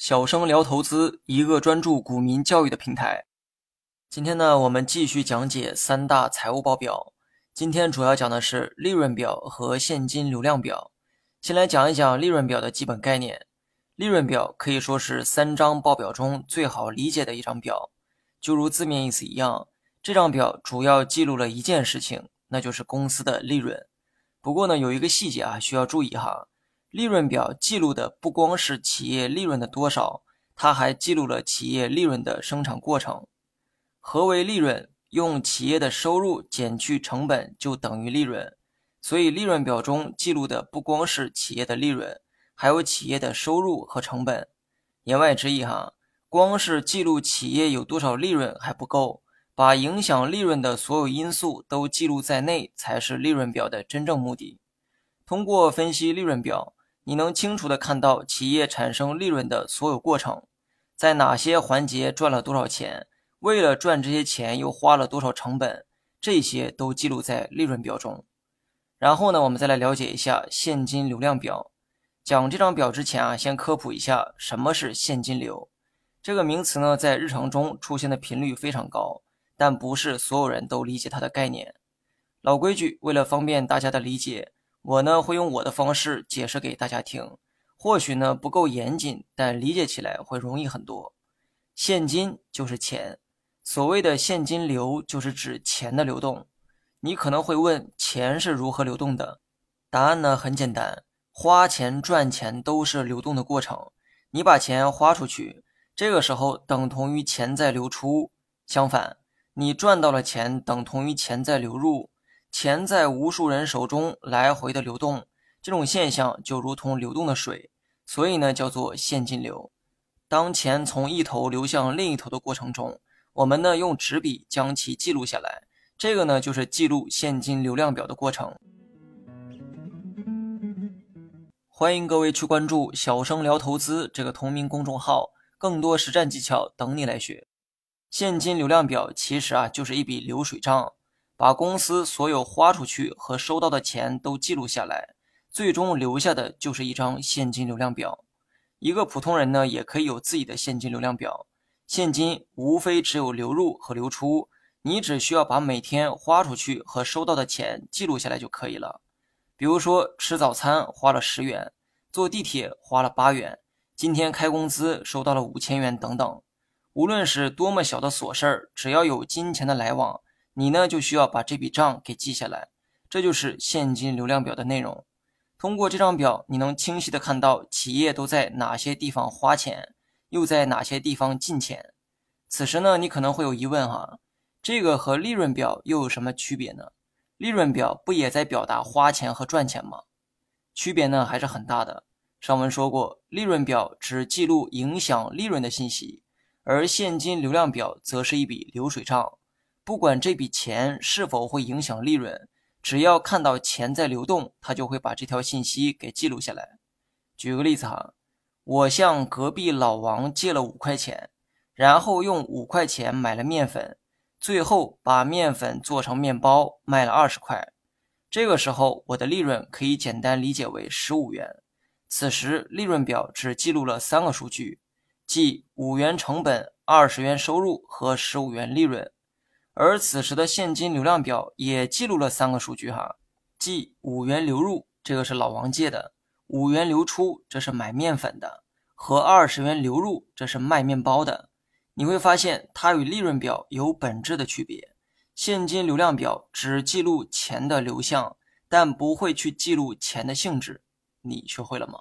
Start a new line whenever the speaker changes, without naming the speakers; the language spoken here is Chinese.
小生聊投资，一个专注股民教育的平台。今天呢，我们继续讲解三大财务报表。今天主要讲的是利润表和现金流量表。先来讲一讲利润表的基本概念。利润表可以说是三张报表中最好理解的一张表，就如字面意思一样，这张表主要记录了一件事情，那就是公司的利润。不过呢，有一个细节啊，需要注意哈。利润表记录的不光是企业利润的多少，它还记录了企业利润的生产过程。何为利润？用企业的收入减去成本就等于利润。所以利润表中记录的不光是企业的利润，还有企业的收入和成本。言外之意哈，光是记录企业有多少利润还不够，把影响利润的所有因素都记录在内，才是利润表的真正目的。通过分析利润表。你能清楚地看到企业产生利润的所有过程，在哪些环节赚了多少钱，为了赚这些钱又花了多少成本，这些都记录在利润表中。然后呢，我们再来了解一下现金流量表。讲这张表之前啊，先科普一下什么是现金流。这个名词呢，在日常中出现的频率非常高，但不是所有人都理解它的概念。老规矩，为了方便大家的理解。我呢会用我的方式解释给大家听，或许呢不够严谨，但理解起来会容易很多。现金就是钱，所谓的现金流就是指钱的流动。你可能会问，钱是如何流动的？答案呢很简单，花钱赚钱都是流动的过程。你把钱花出去，这个时候等同于钱在流出；相反，你赚到了钱，等同于钱在流入。钱在无数人手中来回的流动，这种现象就如同流动的水，所以呢叫做现金流。当钱从一头流向另一头的过程中，我们呢用纸笔将其记录下来，这个呢就是记录现金流量表的过程。欢迎各位去关注“小生聊投资”这个同名公众号，更多实战技巧等你来学。现金流量表其实啊就是一笔流水账。把公司所有花出去和收到的钱都记录下来，最终留下的就是一张现金流量表。一个普通人呢，也可以有自己的现金流量表。现金无非只有流入和流出，你只需要把每天花出去和收到的钱记录下来就可以了。比如说，吃早餐花了十元，坐地铁花了八元，今天开工资收到了五千元等等。无论是多么小的琐事儿，只要有金钱的来往。你呢就需要把这笔账给记下来，这就是现金流量表的内容。通过这张表，你能清晰的看到企业都在哪些地方花钱，又在哪些地方进钱。此时呢，你可能会有疑问哈，这个和利润表又有什么区别呢？利润表不也在表达花钱和赚钱吗？区别呢还是很大的。上文说过，利润表只记录影响利润的信息，而现金流量表则是一笔流水账。不管这笔钱是否会影响利润，只要看到钱在流动，他就会把这条信息给记录下来。举个例子哈，我向隔壁老王借了五块钱，然后用五块钱买了面粉，最后把面粉做成面包卖了二十块。这个时候，我的利润可以简单理解为十五元。此时利润表只记录了三个数据，即五元成本、二十元收入和十五元利润。而此时的现金流量表也记录了三个数据哈，即五元流入，这个是老王借的；五元流出，这是买面粉的；和二十元流入，这是卖面包的。你会发现它与利润表有本质的区别。现金流量表只记录钱的流向，但不会去记录钱的性质。你学会了吗？